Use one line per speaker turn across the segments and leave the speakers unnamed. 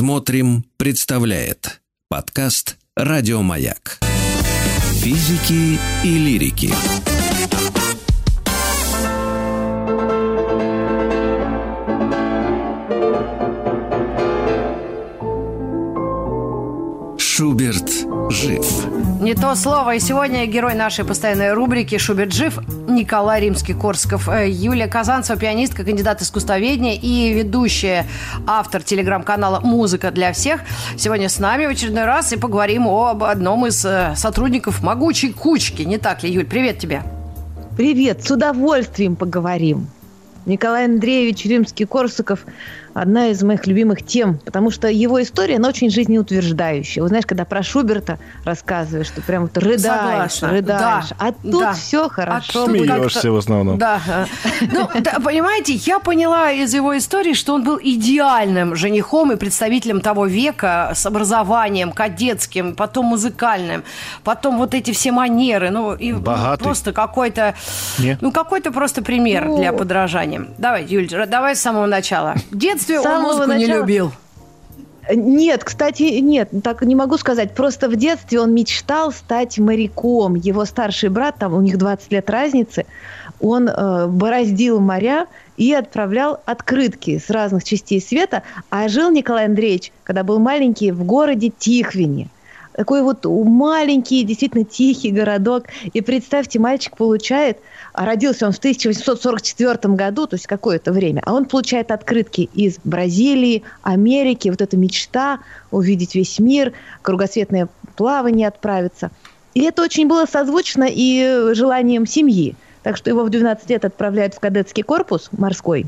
Смотрим, представляет подкаст Радиомаяк. Физики и лирики. Шуберт жив.
Не то слово. И сегодня герой нашей постоянной рубрики «Шуберт жив» Николай Римский-Корсков. Э, Юлия Казанцева, пианистка, кандидат искусствоведения и ведущая, автор телеграм-канала «Музыка для всех». Сегодня с нами в очередной раз и поговорим об одном из э, сотрудников «Могучей кучки». Не так ли, Юль? Привет тебе.
Привет, с удовольствием поговорим. Николай Андреевич Римский-Корсаков – одна из моих любимых тем, потому что его история, она очень жизнеутверждающая. Вы знаешь, когда про Шуберта рассказываешь, что прям вот рыдаешь,
Согласна.
рыдаешь.
Да.
А тут
Да.
все
А
хорошо.
тут
Смеешься в основном.
Да. Ну, да, понимаете, я поняла из его истории, что он был идеальным женихом и представителем того века с образованием кадетским, потом музыкальным, потом вот эти все манеры, ну, и
Богатый.
просто какой-то,
Не?
ну, какой-то просто пример
Ну.
для подражания. Давай, Юль, давай с самого начала. В детстве он музыку не
начала.
любил.
Нет, кстати, нет, так не могу сказать. Просто в детстве он мечтал стать моряком. Его старший брат, там у них 20 лет разницы, он э, бороздил моря и отправлял открытки с разных частей света. А жил Николай Андреевич, когда был маленький, в городе Тихвине. Такой вот маленький, действительно тихий городок. И представьте, мальчик получает, а родился он в 1844 году, то есть какое-то время, а он получает открытки из Бразилии, Америки, вот эта мечта увидеть весь мир, кругосветное плавание отправиться. И это очень было созвучно и желанием семьи. Так что его в 12 лет отправляют в кадетский корпус морской,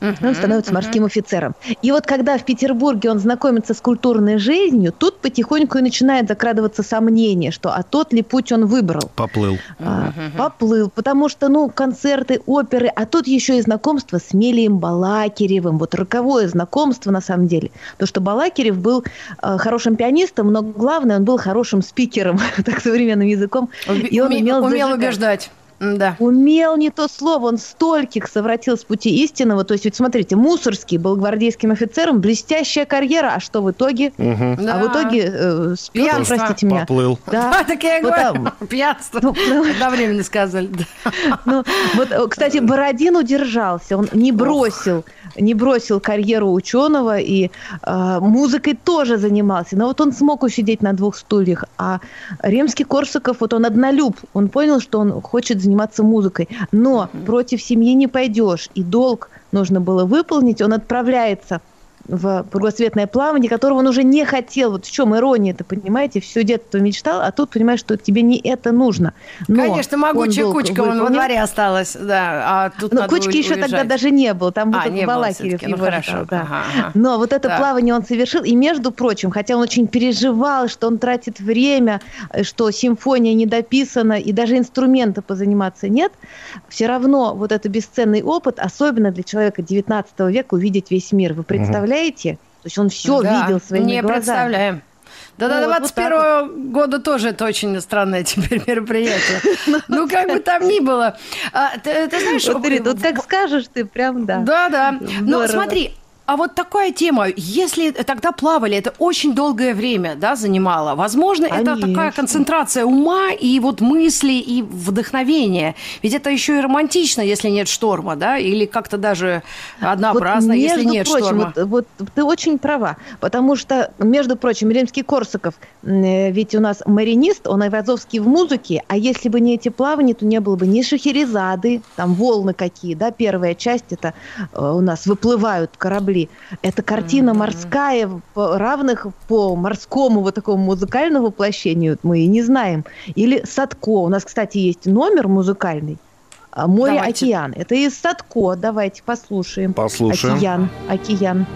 он становится морским офицером. И вот когда в Петербурге он знакомится с культурной жизнью, тут потихоньку и начинает закрадываться сомнение, что а тот ли путь он выбрал.
Поплыл.
А, поплыл, потому что, ну, концерты, оперы, а тут еще и знакомство с Мелием Балакиревым. Вот роковое знакомство на самом деле. Потому что Балакирев был э, хорошим пианистом, но главное, он был хорошим спикером, так современным языком. И он
Уме-
умел
умел
зажигать.
убеждать. Да.
Умел не то слово, он стольких совратил с пути истинного. То есть, вот смотрите, Мусорский был гвардейским офицером, блестящая карьера, а что в итоге?
Мгм.
Да.
А в итоге э, с
Пьянство.
простите меня.
Поплыл.
Да.
Да, так я и
Вот
говорю. Пьянство.
Ну, потому-
Одновременно сказали. да.
Ну, вот, э, кстати, Бородин удержался, он не бросил, не бросил карьеру ученого и э, музыкой тоже занимался. Но вот он смог усидеть на двух стульях. А Римский-Корсаков, вот он однолюб, он понял, что он хочет заниматься музыкой. Но против семьи не пойдешь, и долг нужно было выполнить. Он отправляется в кругосветное плавание, которого он уже не хотел. Вот в чем ирония это, понимаете? Все детство мечтал, а тут понимаешь, что тебе не это нужно. Но
Конечно, могучая
он долг
кучка вон во дворе осталась, да, а тут
Ну,
надо
кучки
у-
еще тогда даже не было, там
А,
был
всё-таки, ну,
его
хорошо,
ждал, да.
ага, ага.
Но вот это
Так.
плавание он совершил, и между прочим, хотя он очень переживал, что он тратит время, э, что симфония не дописана, и даже инструмента позаниматься нет, все равно вот это бесценный опыт, особенно для человека 19 века, увидеть весь мир. Вы представляете? То есть он все
Да,
видел своими
не
глазами.
представляем. Да, да,
Ну, вот- вот
21 года тоже это очень странное теперь мероприятие. Ну, как бы там ни было. А, Ты знаешь...
Вот, вот как скажешь ты, прям да.
Да, да.
Здорово.
смотри, а вот такая тема, если тогда плавали, это очень долгое время, да, занимало. Возможно, это такая
Конечно.
концентрация ума и вот мысли и вдохновения. Ведь это еще и романтично, если нет шторма, да, или как-то даже однообразно,
Вот,
если нет
прочим,
шторма.
Вот, вот ты очень права, потому что, между прочим, Римский-Корсаков, м, э, ведь у нас маринист, он Айвазовский в музыке, а если бы не эти плавания, то не было бы ни Шахерезады, там волны какие, да, первая часть, это э, у нас выплывают корабли. Это картина морская, по- равных по морскому вот такому музыкальному воплощению мы и не знаем. Или Садко. У нас, кстати, есть номер музыкальный. а. Море-океан. Это из Садко. Давайте послушаем.
Послушаем.
Океан, океан.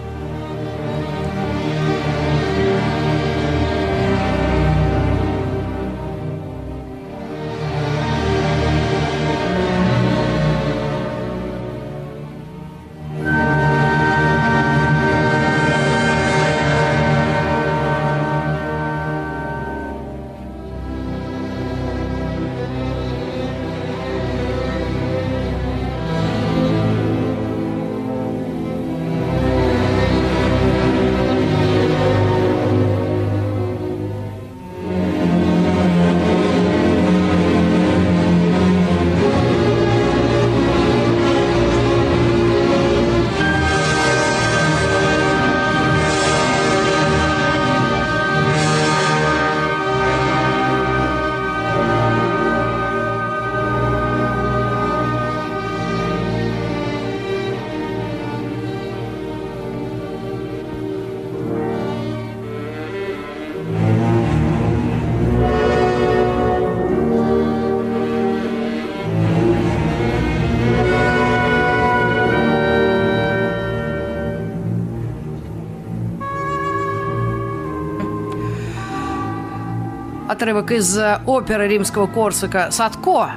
Отрывок из э, оперы римского Корсака «Садко».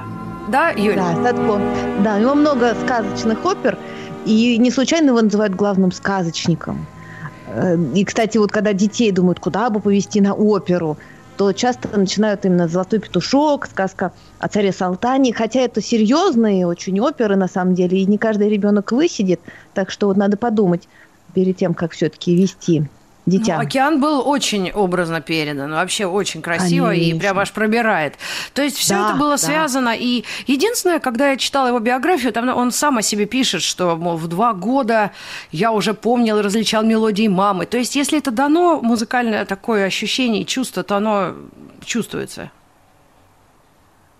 Да, Юля?
Да, Садко. Да, у него много сказочных опер, и не случайно его называют главным сказочником. Э, и, кстати, вот когда детей думают, куда бы повести на оперу, то часто начинают именно «Золотой петушок», сказка о царе Салтане, хотя это серьезные очень оперы на самом деле, и не каждый ребенок высидит, так что вот надо подумать перед тем, как все-таки вести дитя.
Ну, океан был очень образно передан, вообще очень красиво Конечно. и прям аж пробирает. То есть все да, это было да. связано. И единственное, когда я читала его биографию, там он сам о себе пишет, что, мол, в два года я уже помнил и различал мелодии мамы. То есть если это дано музыкальное такое ощущение и чувство, то оно чувствуется.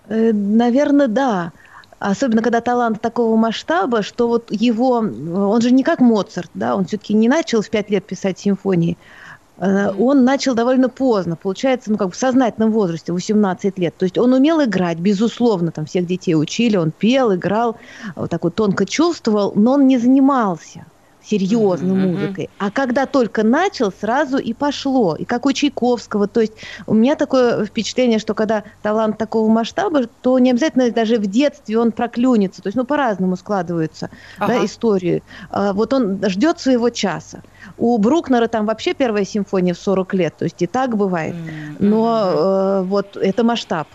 Э, Наверное, да. Особенно, когда талант такого масштаба, что вот его... Он же не как Моцарт, да, он все-таки не начал в пять лет писать симфонии. Э, он начал довольно поздно, получается, ну, как бы в сознательном возрасте, 18 лет. То есть он умел играть, безусловно, там всех детей учили, он пел, играл, вот так вот тонко чувствовал, но он не занимался серьезной mm-hmm. музыкой. А когда только начал, сразу и пошло. И как у Чайковского. То есть у меня такое впечатление, что когда талант такого масштаба, то не обязательно даже в детстве он проклюнется. То есть, ну, по-разному складываются ага. да, истории. А, вот он ждет своего часа. У Брукнера там вообще первая симфония в 40 лет. То есть и так бывает. Но э, вот это масштаб.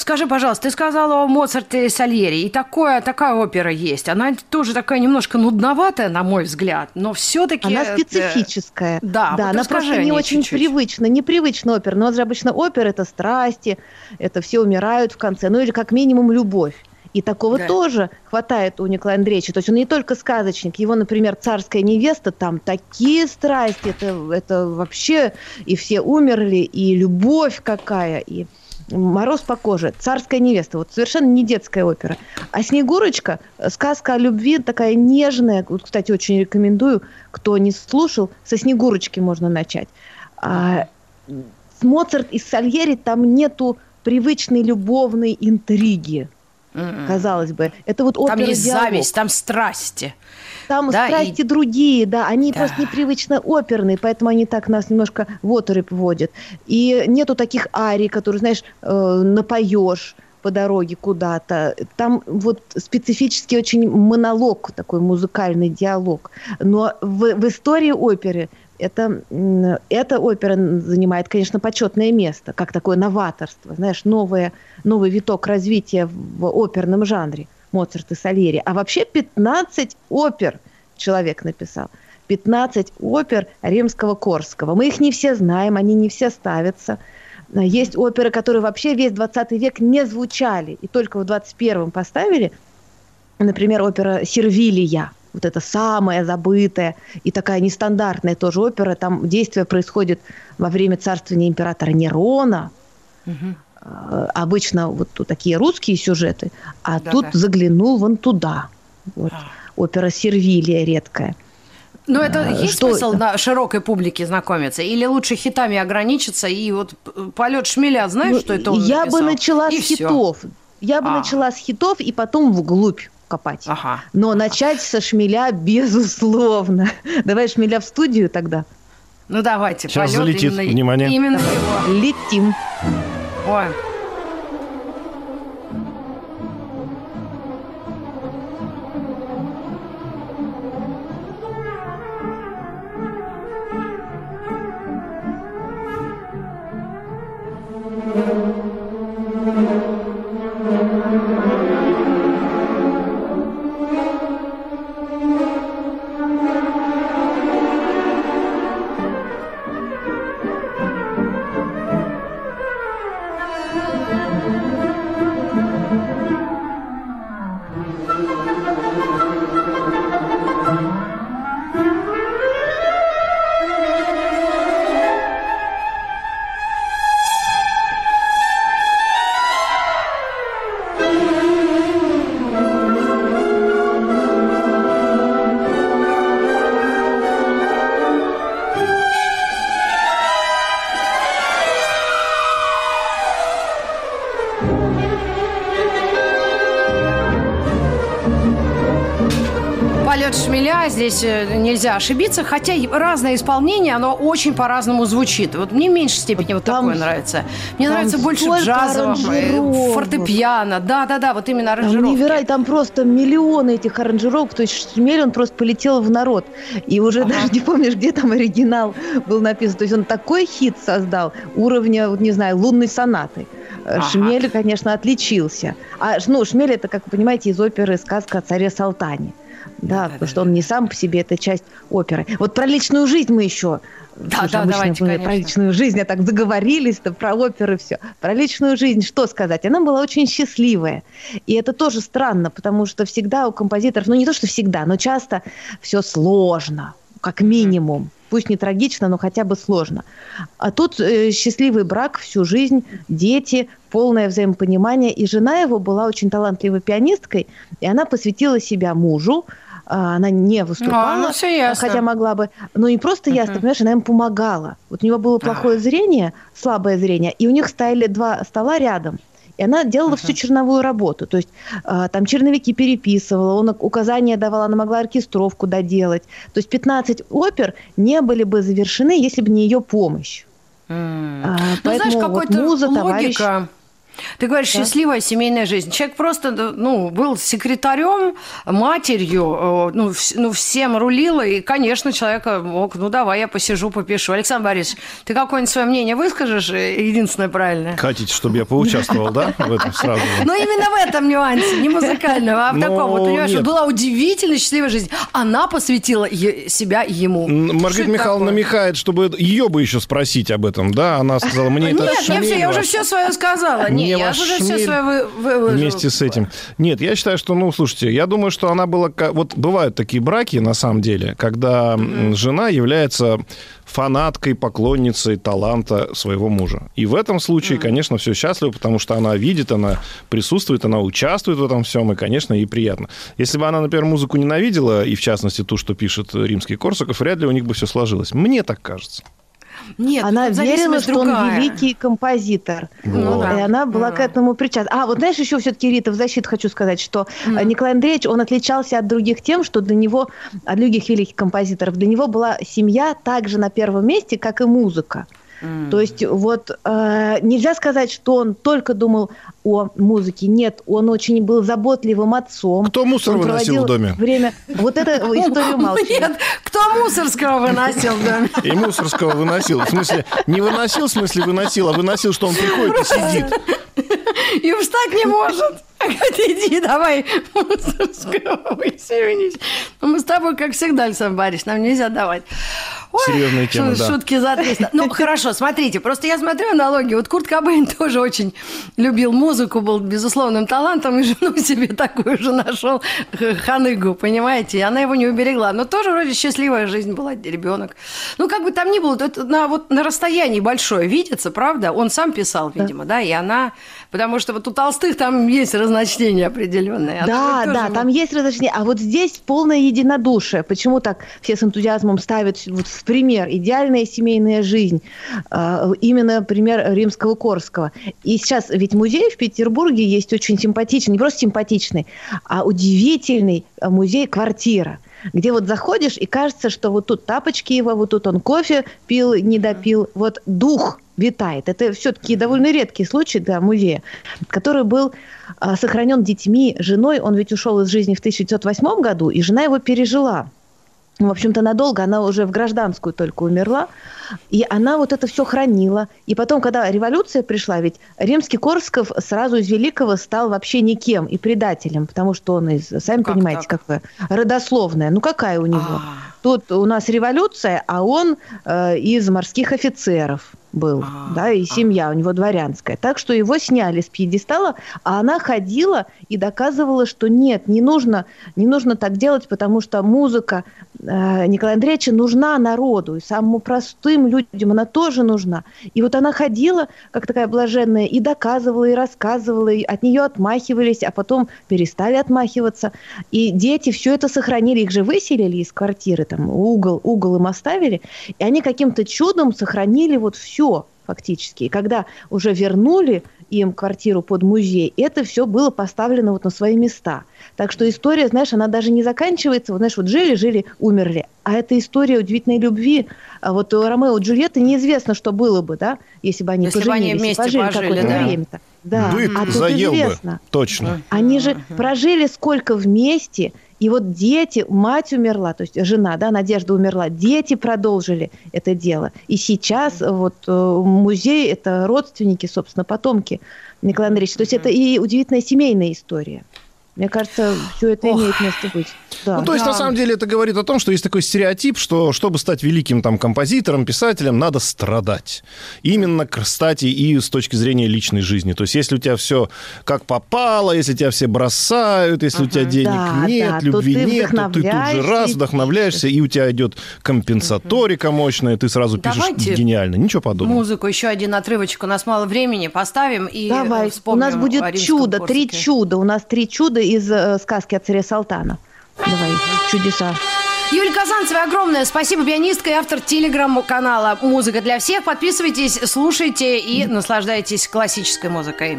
Скажи, пожалуйста, ты сказала о Моцарте и Сальери, и такое, такая опера есть. Она тоже такая немножко нудноватая, на мой взгляд, но все-таки...
Она специфическая.
Это... Да,
да вот она просто не очень чуть-чуть. привычна. Непривычна опера. Но же обычно опера – это страсти, это все умирают в конце. Ну или как минимум любовь. И такого да. тоже хватает у Николая Андреевича. То есть он не только сказочник, его, например, царская невеста, там такие страсти, это, это вообще и все умерли, и любовь какая, и Мороз по коже, царская невеста, вот совершенно не детская опера. А Снегурочка, сказка о любви такая нежная, вот, кстати, очень рекомендую, кто не слушал, со Снегурочки можно начать. А, Моцарт и Сальери там нету привычной любовной интриги, mm-hmm. казалось бы. Это вот
Там есть диалог. зависть, там страсти.
Там да, страсти и... другие, да, они да. просто непривычно оперные, поэтому они так нас немножко в оторопь вводят. И нету таких арий, которые, знаешь, э, напоешь по дороге куда-то. Там вот специфический очень монолог, такой музыкальный диалог. Но в, в истории оперы это, эта опера занимает, конечно, почетное место, как такое новаторство, знаешь, новое, новый виток развития в оперном жанре. Моцарт и Сальери. А вообще 15 опер человек написал. 15 опер римского Корского. Мы их не все знаем, они не все ставятся. Есть оперы, которые вообще весь 20 век не звучали, и только в 21-м поставили. Например, опера «Сервилия», вот это самая забытая и такая нестандартная тоже опера. Там действие происходит во время царствования императора Нерона. Угу. Обычно вот такие русские сюжеты, а да, тут да. заглянул вон туда. Вот. А. Опера Сервилия редкая.
Но это а, есть что... смысл на широкой публике знакомиться? Или лучше хитами ограничиться и вот полет шмеля, знаешь, ну, что это он
Я
написал?
бы начала и с все. хитов. Я бы а. начала с хитов и потом вглубь копать. Ага. Но начать со шмеля безусловно. Давай шмеля в студию тогда.
Ну давайте.
Сейчас залетит. Именно, Внимание.
Именно его.
Летим.
Ой. От Шмеля, здесь э, нельзя ошибиться, хотя разное исполнение, оно очень по-разному звучит. Вот мне в меньшей степени вот там, такое нравится. Мне нравится больше джазового, фортепиано. Да-да-да, вот именно аранжировки. Невероятно,
там просто миллионы этих аранжировок, то есть Шмель, он просто полетел в народ. И уже ага. даже не помнишь, где там оригинал был написан. То есть он такой хит создал уровня, вот, не знаю, лунной сонаты. Ага. Шмель, конечно, отличился. А ну, Шмель это, как вы понимаете, из оперы «Сказка о царе Салтане». Да, да, потому да, что он не сам по себе, это часть оперы. Вот про личную жизнь мы еще
да, да, давайте,
мы про личную жизнь, а так заговорились-то про оперы все. Про личную жизнь что сказать? Она была очень счастливая. И это тоже странно, потому что всегда у композиторов, ну не то, что всегда, но часто все сложно, как минимум. Пусть не трагично, но хотя бы сложно. А тут э, счастливый брак всю жизнь, дети, полное взаимопонимание. И жена его была очень талантливой пианисткой, и она посвятила себя мужу, а, она не выступала, а, ну, все ясно. хотя могла бы. Но не просто ясно, uh-huh. понимаешь, она им помогала. Вот у него было плохое uh-huh. зрение, слабое зрение, и у них стояли два стола рядом. И она делала uh-huh. всю черновую работу. То есть э, там черновики переписывала, он указания давала, она могла оркестровку доделать. То есть 15 опер не были бы завершены, если бы не ее помощь.
Mm. А, ну, поэтому знаешь, вот муза, логика... товарищ... Ты говоришь, да? счастливая семейная жизнь. Человек просто ну, был секретарем, матерью, э, ну, ну, всем рулил, и, конечно, человека мог, ну, давай я посижу, попишу. Александр Борисович, ты какое-нибудь свое мнение выскажешь, э, единственное правильное?
Хотите, чтобы я поучаствовал, да, в этом сразу?
Ну, именно в этом нюансе, не музыкального, а в таком. Вот, понимаешь, была удивительно счастливая жизнь. Она посвятила себя ему.
Маргарита Михайловна намекает, чтобы ее бы еще спросить об этом, да? Она сказала, мне это
Нет, я уже все свое сказала. Нет,
мне я уже все свое вы. Вместе с этим. Нет, я считаю, что, ну, слушайте, я думаю, что она была... Вот бывают такие браки, на самом деле, когда mm-hmm. жена является фанаткой, поклонницей таланта своего мужа. И в этом случае, mm-hmm. конечно, все счастливо, потому что она видит, она присутствует, она участвует в этом всем, и, конечно, ей приятно. Если бы она, например, музыку ненавидела, и в частности ту, что пишет римский Корсаков, вряд ли у них бы все сложилось. Мне так кажется.
Нет, она верила, что другая. он великий композитор. Ну, да. И она была да. к этому причастна. А, вот знаешь, еще все-таки, Рита, в защиту хочу сказать, что mm. Николай Андреевич, он отличался от других тем, что для него, от других великих композиторов, для него была семья также на первом месте, как и музыка. То есть вот э, нельзя сказать, что он только думал о музыке. Нет, он очень был заботливым отцом.
Кто мусор он выносил в доме?
Время. Вот это историю молчим. Нет,
кто мусорского выносил в доме?
И мусорского выносил. В смысле, не выносил, в смысле выносил, а выносил, что он приходит и сидит.
И уж так не может. Иди, давай, мусорского, ну, Мы с тобой, как всегда, Александр Борисович, нам нельзя давать.
Ой, Серьезная тема,
да. Шутки за 300. Ну, хорошо, смотрите, просто я смотрю аналогии. Вот Курт Кобейн тоже очень любил музыку, был безусловным талантом, и жену себе такую же нашел, ханыгу, понимаете? И она его не уберегла. Но тоже вроде счастливая жизнь была, ребенок. Ну, как бы там ни было, это на, вот, на расстоянии большое видится, правда? Он сам писал, видимо, да, да и она... Потому что вот у Толстых там есть разночтение определенное.
А да, да, там есть разночтение. А вот здесь полное единодушие. Почему так все с энтузиазмом ставят вот в пример идеальная семейная жизнь, а, именно пример римского Корского. И сейчас ведь музей в Петербурге есть очень симпатичный, не просто симпатичный, а удивительный музей-квартира где вот заходишь, и кажется, что вот тут тапочки его, вот тут он кофе пил, не допил. Вот дух витает. Это все-таки довольно редкий случай для музея, который был а, сохранен детьми, женой. Он ведь ушел из жизни в 1908 году, и жена его пережила в общем-то, надолго, она уже в гражданскую только умерла, и она вот это все хранила. И потом, когда революция пришла, ведь Римский Корсков сразу из Великого стал вообще никем и предателем, потому что он из, сами как понимаете, так? какое, родословное. Ну, какая у него? А-а-а. Тут у нас революция, а он э, из морских офицеров был, а, да, и семья а. у него дворянская. Так что его сняли с пьедестала, а она ходила и доказывала, что нет, не нужно, не нужно так делать, потому что музыка Николая Андреевича нужна народу, и самому простым людям она тоже нужна. И вот она ходила, как такая блаженная, и доказывала, и рассказывала, и от нее отмахивались, а потом перестали отмахиваться. И дети все это сохранили, их же выселили из квартиры, там угол, угол им оставили, и они каким-то чудом сохранили вот все фактически. И когда уже вернули им квартиру под музей, это все было поставлено вот на свои места. Так что история, знаешь, она даже не заканчивается, вот, знаешь, вот жили-жили, умерли. А это история удивительной любви. А вот у Ромео и Джульетты неизвестно, что было бы, да, если бы они если поженились, бы они вместе пожили, пожили какое-то да. время-то.
Да, Бык а заел известно. бы, точно.
Они же прожили сколько вместе, и вот дети, мать умерла, то есть жена, да, Надежда умерла, дети продолжили это дело. И сейчас вот э, музей – это родственники, собственно, потомки Николая Андреевича. То есть это и удивительная семейная история. Мне кажется, все это Ох. имеет место быть.
Да. Ну, то есть, да. на самом деле, это говорит о том, что есть такой стереотип, что чтобы стать великим там композитором, писателем, надо страдать. Именно, кстати, и с точки зрения личной жизни. То есть, если у тебя все как попало, если тебя все бросают, если uh-huh. у тебя денег да, нет, да, любви нет, то ты тут же раз вдохновляешься, и у тебя идет компенсаторика uh-huh. мощная, ты сразу пишешь Давайте гениально. Ничего подобного.
Музыку, еще один отрывочек. У нас мало времени. Поставим и
Давай. У нас будет чудо, три чуда. У нас три чуда из э, сказки о царе Салтана. Давай, чудеса.
Юлия Казанцева, огромное спасибо, пианистка и автор телеграм-канала «Музыка для всех». Подписывайтесь, слушайте и наслаждайтесь классической музыкой.